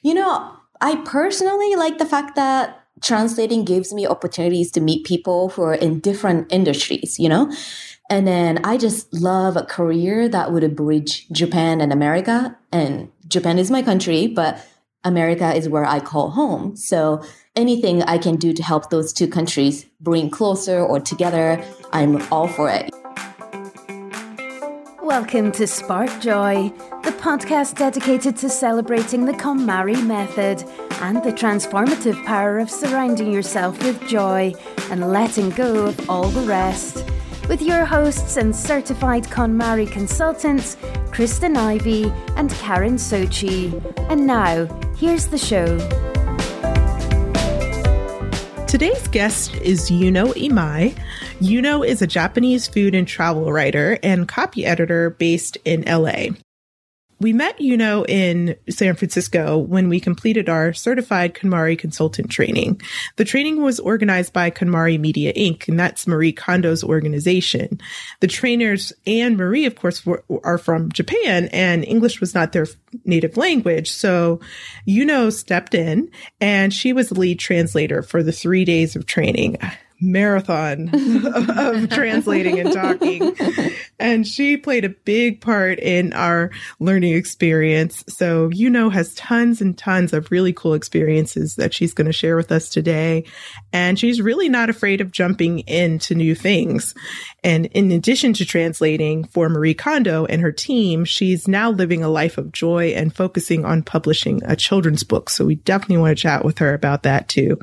You know, I personally like the fact that translating gives me opportunities to meet people who are in different industries, you know? And then I just love a career that would bridge Japan and America. And Japan is my country, but America is where I call home. So anything I can do to help those two countries bring closer or together, I'm all for it. Welcome to Spark Joy, podcast dedicated to celebrating the KonMari method and the transformative power of surrounding yourself with joy and letting go of all the rest. With your hosts and certified KonMari consultants, Kristen Ivy and Karen Sochi. And now, here's the show. Today's guest is Yuno Imai. Yuno is a Japanese food and travel writer and copy editor based in LA. We met Yuno in San Francisco when we completed our certified KonMari consultant training. The training was organized by KonMari Media Inc., and that's Marie Kondo's organization. The trainers and Marie, of course, were, are from Japan, and English was not their native language. So Yuno stepped in, and she was the lead translator for the three days of training marathon of translating and talking. And she played a big part in our learning experience. So, you know, has tons and tons of really cool experiences that she's going to share with us today. And she's really not afraid of jumping into new things. And in addition to translating for Marie Kondo and her team, she's now living a life of joy and focusing on publishing a children's book. So we definitely want to chat with her about that too.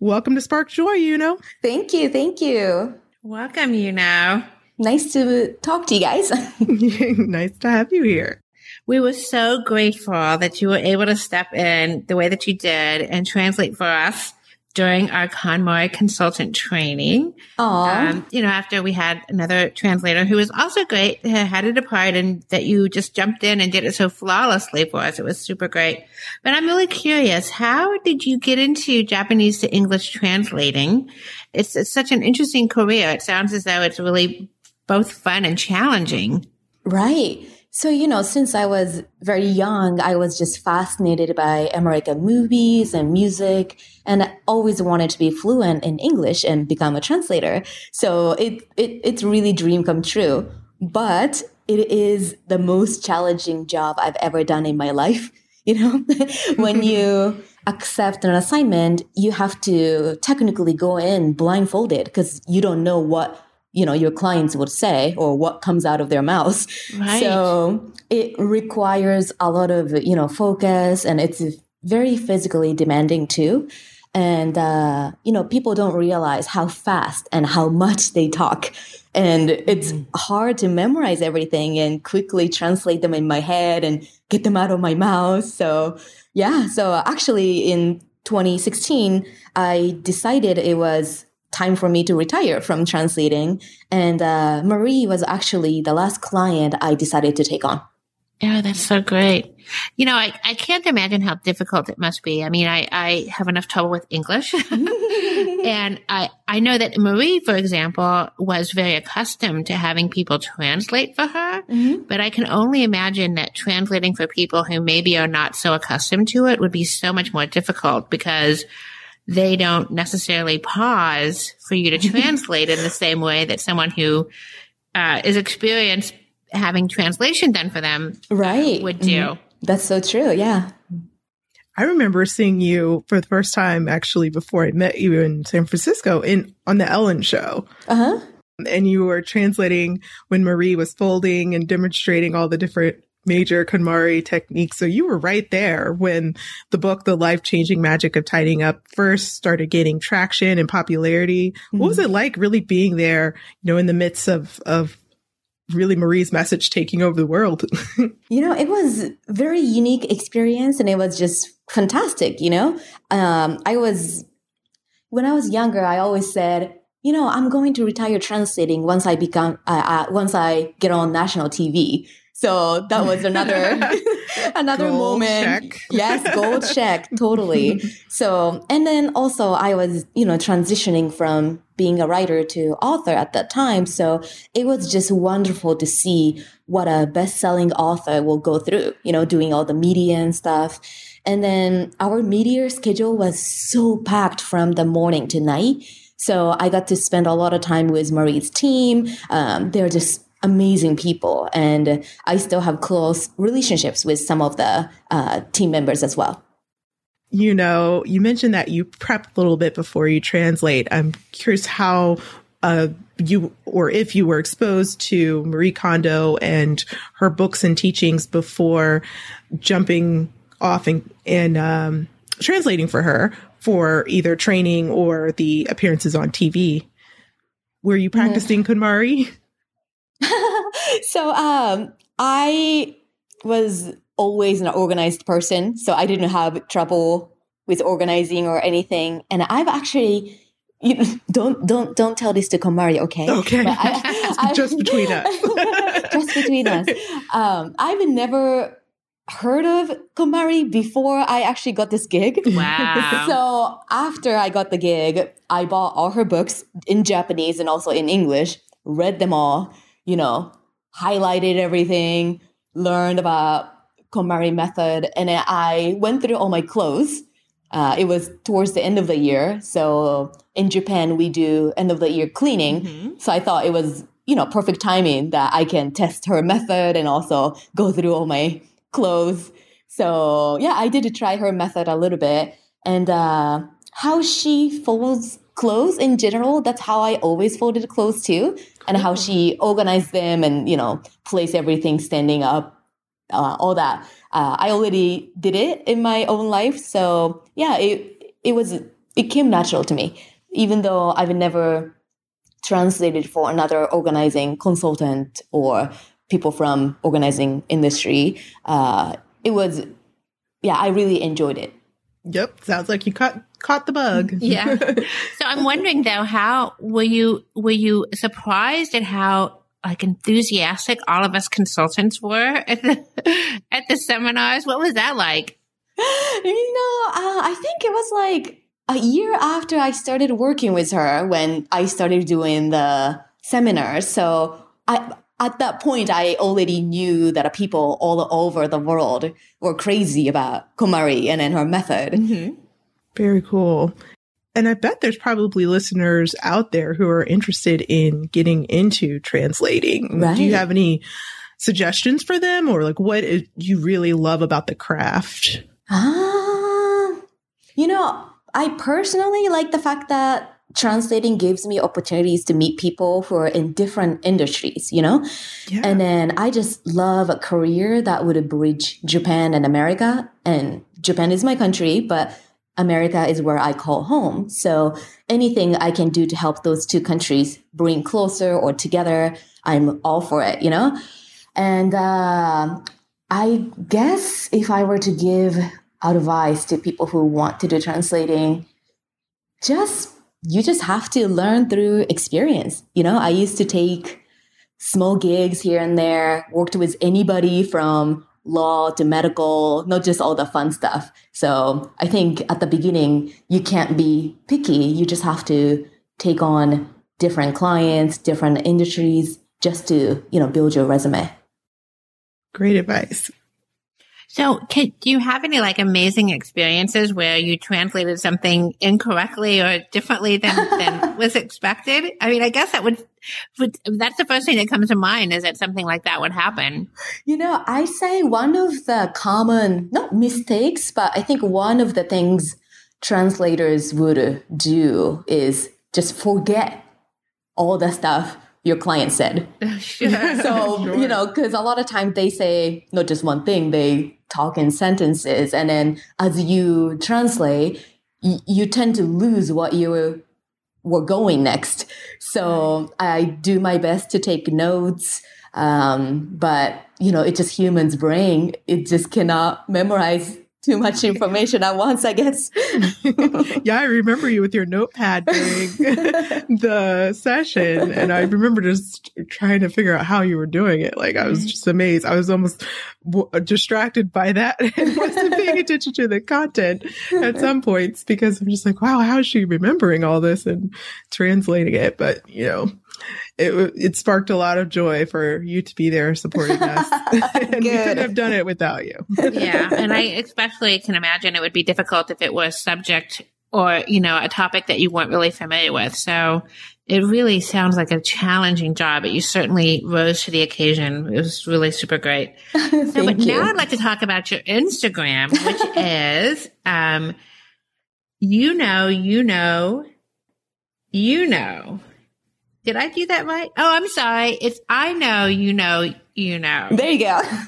Welcome to Spark Joy, Yuno. Thank you. Thank you. Welcome, Yuno. Nice to talk to you guys. nice to have you here. We were so grateful that you were able to step in the way that you did and translate for us during our KonMari consultant training. Um, you know, after we had another translator who was also great, had it apart and that you just jumped in and did it so flawlessly for us. It was super great. But I'm really curious, how did you get into Japanese to English translating? It's, it's such an interesting career. It sounds as though it's really both fun and challenging. Right. So, you know, since I was very young, I was just fascinated by American movies and music, and I always wanted to be fluent in English and become a translator. So it, it it's really dream come true. But it is the most challenging job I've ever done in my life. You know, when you accept an assignment, you have to technically go in blindfolded because you don't know what you know your clients would say or what comes out of their mouths. Right. so it requires a lot of you know focus and it's very physically demanding too. And uh, you know people don't realize how fast and how much they talk. And it's mm. hard to memorize everything and quickly translate them in my head and get them out of my mouth. So yeah. So actually in 2016 i decided it was time for me to retire from translating. And uh, Marie was actually the last client I decided to take on. Yeah, that's so great. You know, I, I can't imagine how difficult it must be. I mean, I, I have enough trouble with English. and I, I know that Marie, for example, was very accustomed to having people translate for her. Mm-hmm. But I can only imagine that translating for people who maybe are not so accustomed to it would be so much more difficult because they don't necessarily pause for you to translate in the same way that someone who uh, is experienced having translation done for them right would do. Mm-hmm. That's so true. Yeah. I remember seeing you for the first time actually before I met you in San Francisco in on the Ellen show. Uh-huh. And you were translating when Marie was folding and demonstrating all the different major KonMari technique. So you were right there when the book, The Life Changing Magic of Tidying Up first started gaining traction and popularity. Mm-hmm. What was it like really being there, you know, in the midst of, of really Marie's message taking over the world? you know, it was very unique experience and it was just fantastic, you know? Um, I was, when I was younger, I always said, you know, I'm going to retire translating once I become, uh, uh, once I get on national TV. So that was another another gold moment. Check. Yes, gold check, totally. So and then also I was, you know, transitioning from being a writer to author at that time. So it was just wonderful to see what a best-selling author will go through, you know, doing all the media and stuff. And then our media schedule was so packed from the morning to night. So I got to spend a lot of time with Marie's team. Um, they're just amazing people. And I still have close relationships with some of the uh, team members as well. You know, you mentioned that you prep a little bit before you translate. I'm curious how uh, you or if you were exposed to Marie Kondo and her books and teachings before jumping off and, and um, translating for her for either training or the appearances on TV. Were you mm-hmm. practicing mm. So um, I was always an organized person, so I didn't have trouble with organizing or anything. And I've actually you, don't don't don't tell this to KonMari, okay? Okay, I, just between us. just between us. Um, I've never heard of KonMari before I actually got this gig. Wow. so after I got the gig, I bought all her books in Japanese and also in English, read them all, you know, highlighted everything, learned about KonMari method, and I went through all my clothes. Uh, it was towards the end of the year. So in Japan, we do end of the year cleaning. Mm-hmm. So I thought it was, you know, perfect timing that I can test her method and also go through all my clothes. So yeah, I did try her method a little bit. And uh, how she folds clothes in general, that's how I always folded clothes too. And how she organized them and, you know, place everything standing up, uh, all that. Uh, I already did it in my own life. So yeah, it, it was, it came natural to me, even though I've never translated for another organizing consultant or people from organizing industry. Uh, it was, yeah, I really enjoyed it. Yep, sounds like you caught caught the bug. yeah. So I'm wondering though, how were you were you surprised at how like enthusiastic all of us consultants were at the at the seminars? What was that like? You know, uh, I think it was like a year after I started working with her when I started doing the seminars. So I at that point, I already knew that people all over the world were crazy about KonMari and, and her method. Mm-hmm. Very cool. And I bet there's probably listeners out there who are interested in getting into translating. Right. Do you have any suggestions for them or like what you really love about the craft? Ah, you know, I personally like the fact that translating gives me opportunities to meet people who are in different industries, you know? Yeah. And then I just love a career that would bridge Japan and America. And Japan is my country, but America is where I call home. So anything I can do to help those two countries bring closer or together, I'm all for it, you know? And uh, I guess if I were to give advice to people who want to do translating, just you just have to learn through experience. You know, I used to take small gigs here and there, worked with anybody from law to medical, not just all the fun stuff. So I think at the beginning, you can't be picky. You just have to take on different clients, different industries just to, you know, build your resume. Great advice. So, can, do you have any like amazing experiences where you translated something incorrectly or differently than, than was expected? I mean, I guess that would, would, that's the first thing that comes to mind is that something like that would happen. You know, I say one of the common, not mistakes, but I think one of the things translators would do is just forget all the stuff your client said. sure. So, sure. you know, because a lot of times they say not just one thing, they talk in sentences. And then as you translate, y- you tend to lose what you were, were going next. So I do my best to take notes. Um, but you know, it's just human's brain. It just cannot memorize too much information at once, I guess. yeah, I remember you with your notepad during the session. And I remember just trying to figure out how you were doing it. Like, I was mm-hmm. just amazed. I was almost w- uh, distracted by that and wasn't paying attention to the content at some points because I'm just like, wow, how is she remembering all this and translating it? But, you know, it, it sparked a lot of joy for you to be there supporting us. and we couldn't have done it without you. yeah. And I especially can imagine it would be difficult if it was subject or, you know, a topic that you weren't really familiar with. So it really sounds like a challenging job, but you certainly rose to the occasion. It was really super great. so, but you. now I'd like to talk about your Instagram, which is, um, you know, you know, you know. Did I do that right? Oh, I'm sorry. It's I know, you know, you know. There you go.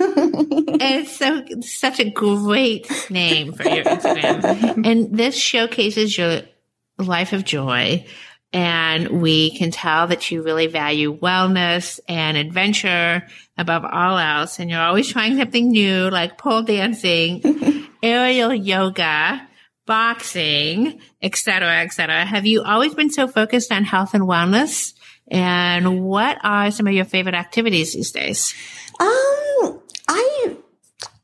it's so such a great name for your Instagram. and this showcases your life of joy. And we can tell that you really value wellness and adventure above all else. And you're always trying something new, like pole dancing, aerial yoga, boxing, etc., etc. Have you always been so focused on health and wellness? And what are some of your favorite activities these days? Um, I,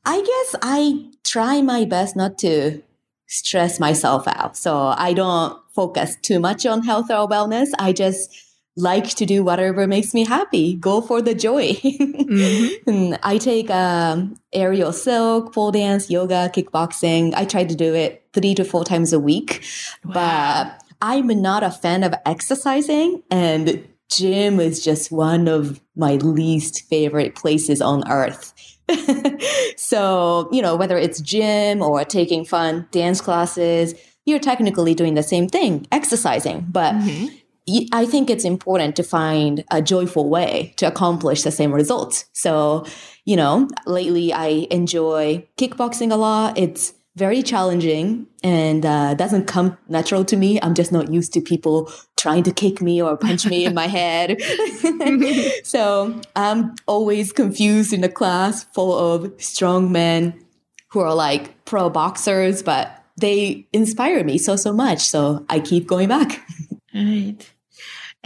I guess I try my best not to stress myself out. So I don't focus too much on health or wellness. I just like to do whatever makes me happy. Go for the joy. mm-hmm. I take um, aerial silk, pole dance, yoga, kickboxing. I try to do it three to four times a week. Wow. But I'm not a fan of exercising and gym is just one of my least favorite places on earth. so, you know, whether it's gym or taking fun dance classes, you're technically doing the same thing, exercising. But mm-hmm. I think it's important to find a joyful way to accomplish the same results. So, you know, lately I enjoy kickboxing a lot. It's very challenging and uh, doesn't come natural to me. I'm just not used to people trying to kick me or punch me in my head. so I'm always confused in a class full of strong men who are like pro boxers, but they inspire me so, so much. So I keep going back. Right.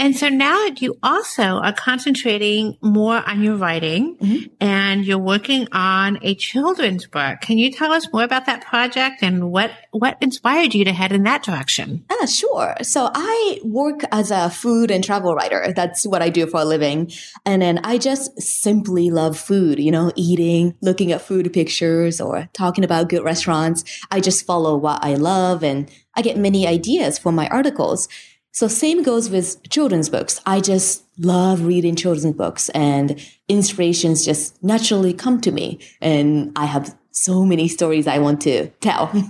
And so now you also are concentrating more on your writing mm-hmm. and you're working on a children's book. Can you tell us more about that project and what, what inspired you to head in that direction? Ah, sure. So I work as a food and travel writer. That's what I do for a living. And then I just simply love food, you know, eating, looking at food pictures or talking about good restaurants. I just follow what I love and I get many ideas for my articles. So same goes with children's books. I just love reading children's books and inspirations just naturally come to me. And I have so many stories I want to tell.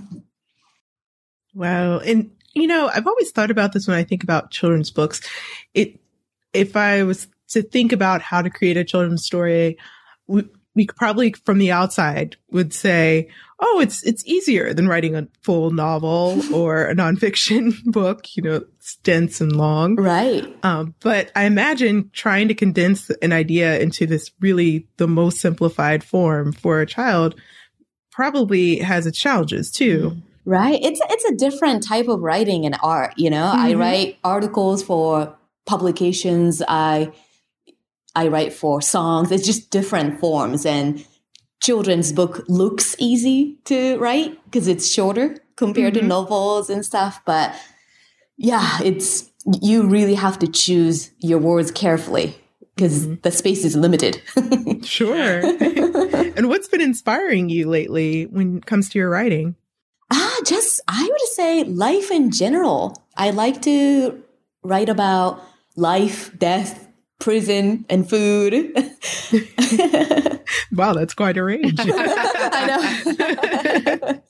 Wow. And you know, I've always thought about this when I think about children's books. It, if I was to think about how to create a children's story, we probably from the outside would say, oh, it's it's easier than writing a full novel or a nonfiction book. You know, it's dense and long, right? Um, but I imagine trying to condense an idea into this really the most simplified form for a child probably has its challenges too. Right. It's it's a different type of writing and art. You know, mm-hmm. I write articles for publications. I I write for songs. It's just different forms and children's book looks easy to write because it's shorter compared mm-hmm. to novels and stuff. But yeah, it's, you really have to choose your words carefully because mm-hmm. the space is limited. sure. and what's been inspiring you lately when it comes to your writing? Ah, just, I would say life in general. I like to write about life, death, prison, and food. wow, that's quite a range. I know.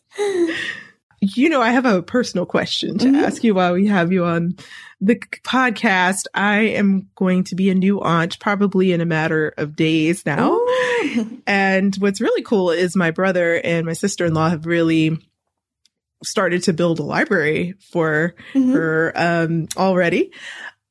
you know, I have a personal question to mm-hmm. ask you while we have you on the podcast. I am going to be a new aunt probably in a matter of days now. Ooh. And what's really cool is my brother and my sister in law have really started to build a library for mm-hmm. her um, already.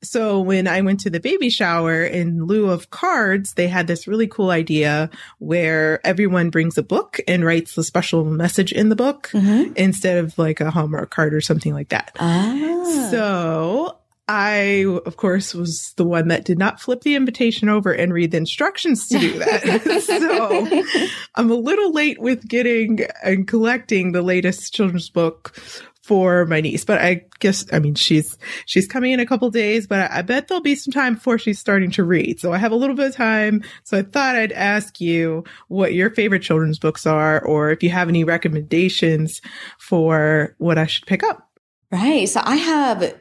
So when I went to the baby shower in lieu of cards, they had this really cool idea where everyone brings a book and writes a special message in the book mm-hmm. instead of like a Hallmark card or something like that. Ah. So I, of course, was the one that did not flip the invitation over and read the instructions to do that. so I'm a little late with getting and collecting the latest children's book for my niece. But I guess, I mean, she's, she's coming in a couple days, but I, I, bet there'll be some time before she's starting to read. So I have a little bit of time. So I thought I'd ask you what your favorite children's books are, or if you have any recommendations for what I should pick up. Right. So I have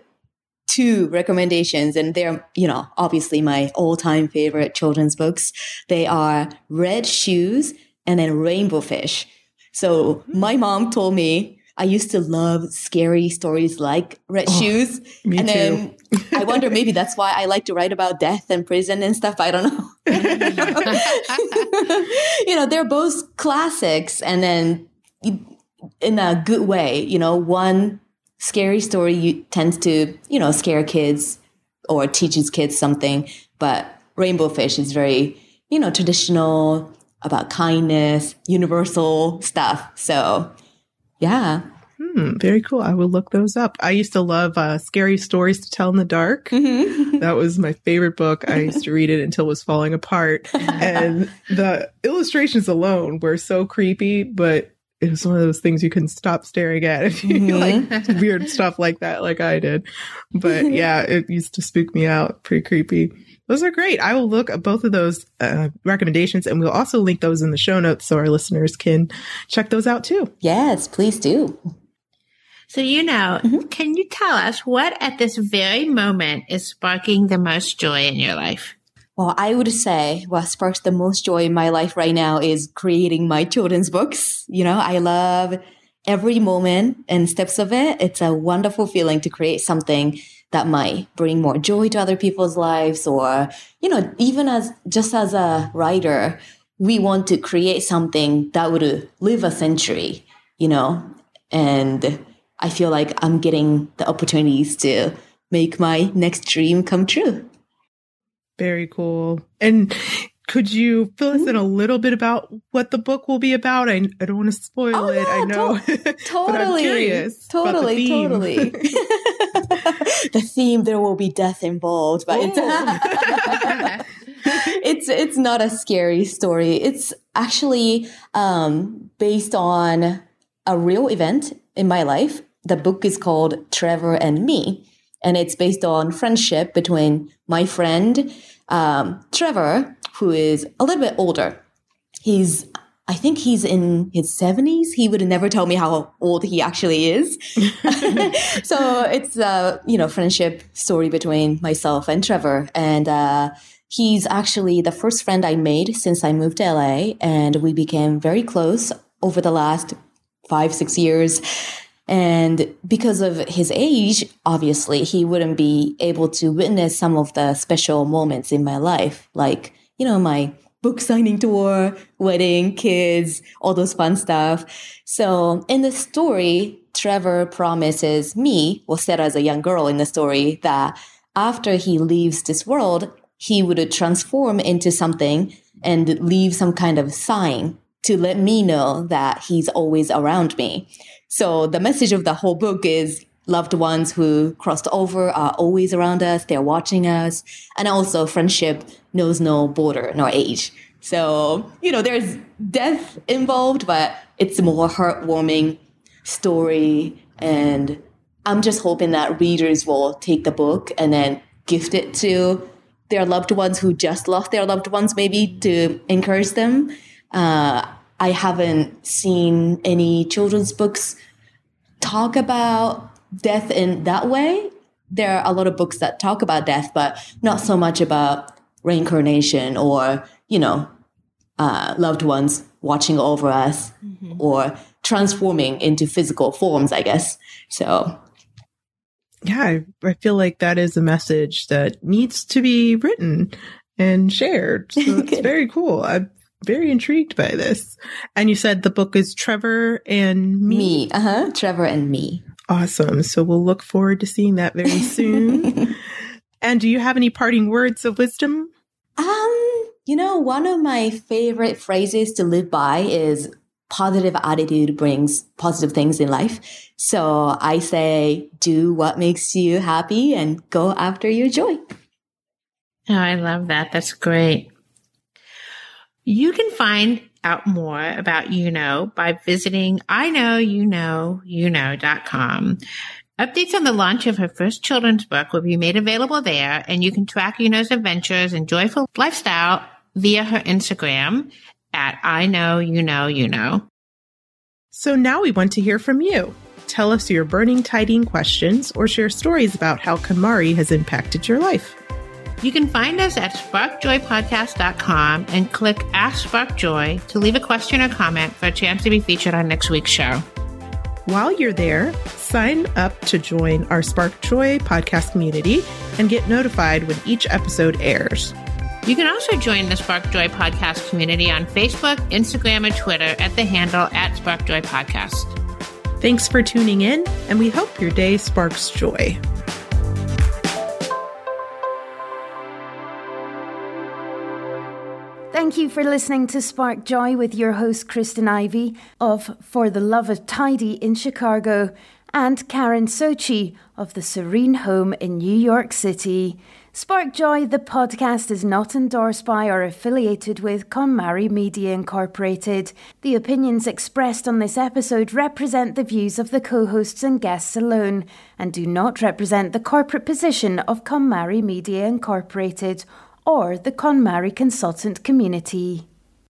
two recommendations and they're, you know, obviously my all time favorite children's books. They are Red Shoes and then Rainbow Fish. So mm-hmm. my mom told me I used to love scary stories like Red oh, Shoes. and then I wonder maybe that's why I like to write about death and prison and stuff. I don't know. you know, they're both classics and then in a good way, you know, one scary story tends to, you know, scare kids or teaches kids something, but Rainbow Fish is very, you know, traditional about kindness, universal stuff. So yeah. Hmm, very cool. I will look those up. I used to love uh, Scary Stories to Tell in the Dark. Mm-hmm. that was my favorite book. I used to read it until it was falling apart. and the illustrations alone were so creepy, but it was one of those things you couldn't stop staring at if you mm-hmm. like weird stuff like that, like I did. But yeah, it used to spook me out. Pretty creepy. Those are great. I will look at both of those uh, recommendations and we'll also link those in the show notes so our listeners can check those out too. Yes, please do. So, you know, mm-hmm. can you tell us what at this very moment is sparking the most joy in your life? Well, I would say what sparks the most joy in my life right now is creating my children's books. You know, I love every moment and steps of it. It's a wonderful feeling to create something that might bring more joy to other people's lives or you know even as just as a writer we want to create something that would live a century you know and i feel like i'm getting the opportunities to make my next dream come true very cool and could you fill us in a little bit about what the book will be about? I, I don't want to spoil oh, it. Yeah, I know. To- totally. curious. Totally. The totally. the theme, there will be death involved, but it's, it's, it's not a scary story. It's actually um, based on a real event in my life. The book is called Trevor and Me, and it's based on friendship between my friend um, Trevor who is a little bit older. He's I think he's in his 70s. He would never tell me how old he actually is. so it's a, you know, friendship story between myself and Trevor. And uh, he's actually the first friend I made since I moved to LA. And we became very close over the last five, six years. And because of his age, obviously, he wouldn't be able to witness some of the special moments in my life, like you know, my book signing tour, wedding, kids, all those fun stuff. So in the story, Trevor promises me, well, said as a young girl in the story, that after he leaves this world, he would transform into something and leave some kind of sign to let me know that he's always around me. So the message of the whole book is loved ones who crossed over are always around us. They're watching us. And also friendship knows no border nor age. So, you know, there's death involved, but it's a more heartwarming story. And I'm just hoping that readers will take the book and then gift it to their loved ones who just lost their loved ones, maybe to encourage them. Uh, I haven't seen any children's books talk about death in that way. There are a lot of books that talk about death, but not so much about reincarnation or, you know, uh, loved ones watching over us mm-hmm. or transforming into physical forms, I guess. So, yeah, I, I, feel like that is a message that needs to be written and shared. So it's very cool. I'm very intrigued by this. And you said the book is Trevor and Me. Me, uh huh. Trevor and Me. Awesome. So we'll look forward to seeing that very soon. and do you have any parting words of wisdom? Um, you know, one of my favorite phrases to live by is positive attitude brings positive things in life. So I say, do what makes you happy and go after your joy. Oh, I love that. That's great. You can find out more about Yuno by visiting I know you know you know.com. Updates on the launch of her first children's book will be made available there, and you can track Yuno's adventures and joyful lifestyle via her Instagram at I know you know you know. So now we want to hear from you. Tell us your burning tidying questions or share stories about how KonMari has impacted your life. You can find us at sparkjoypodcast.com and click Ask Spark Joy to leave a question or comment for a chance to be featured on next week's show. While you're there, sign up to join our Spark Joy podcast community and get notified when each episode airs. You can also join the Spark Joy podcast community on Facebook, Instagram, and Twitter at the handle at Spark Joy Podcast. Thanks for tuning in, and we hope your day sparks joy. Thank you for listening to Spark Joy with your host, Kristen Ivy of For the Love of Tidy in Chicago and Karen Sochi of the Serene Home in New York City. Spark Joy, the podcast, is not endorsed by or affiliated with KonMari Media Incorporated. The opinions expressed on this episode represent the views of the co hosts and guests alone and do not represent the corporate position of KonMari Media Incorporated or the KonMari consultant community.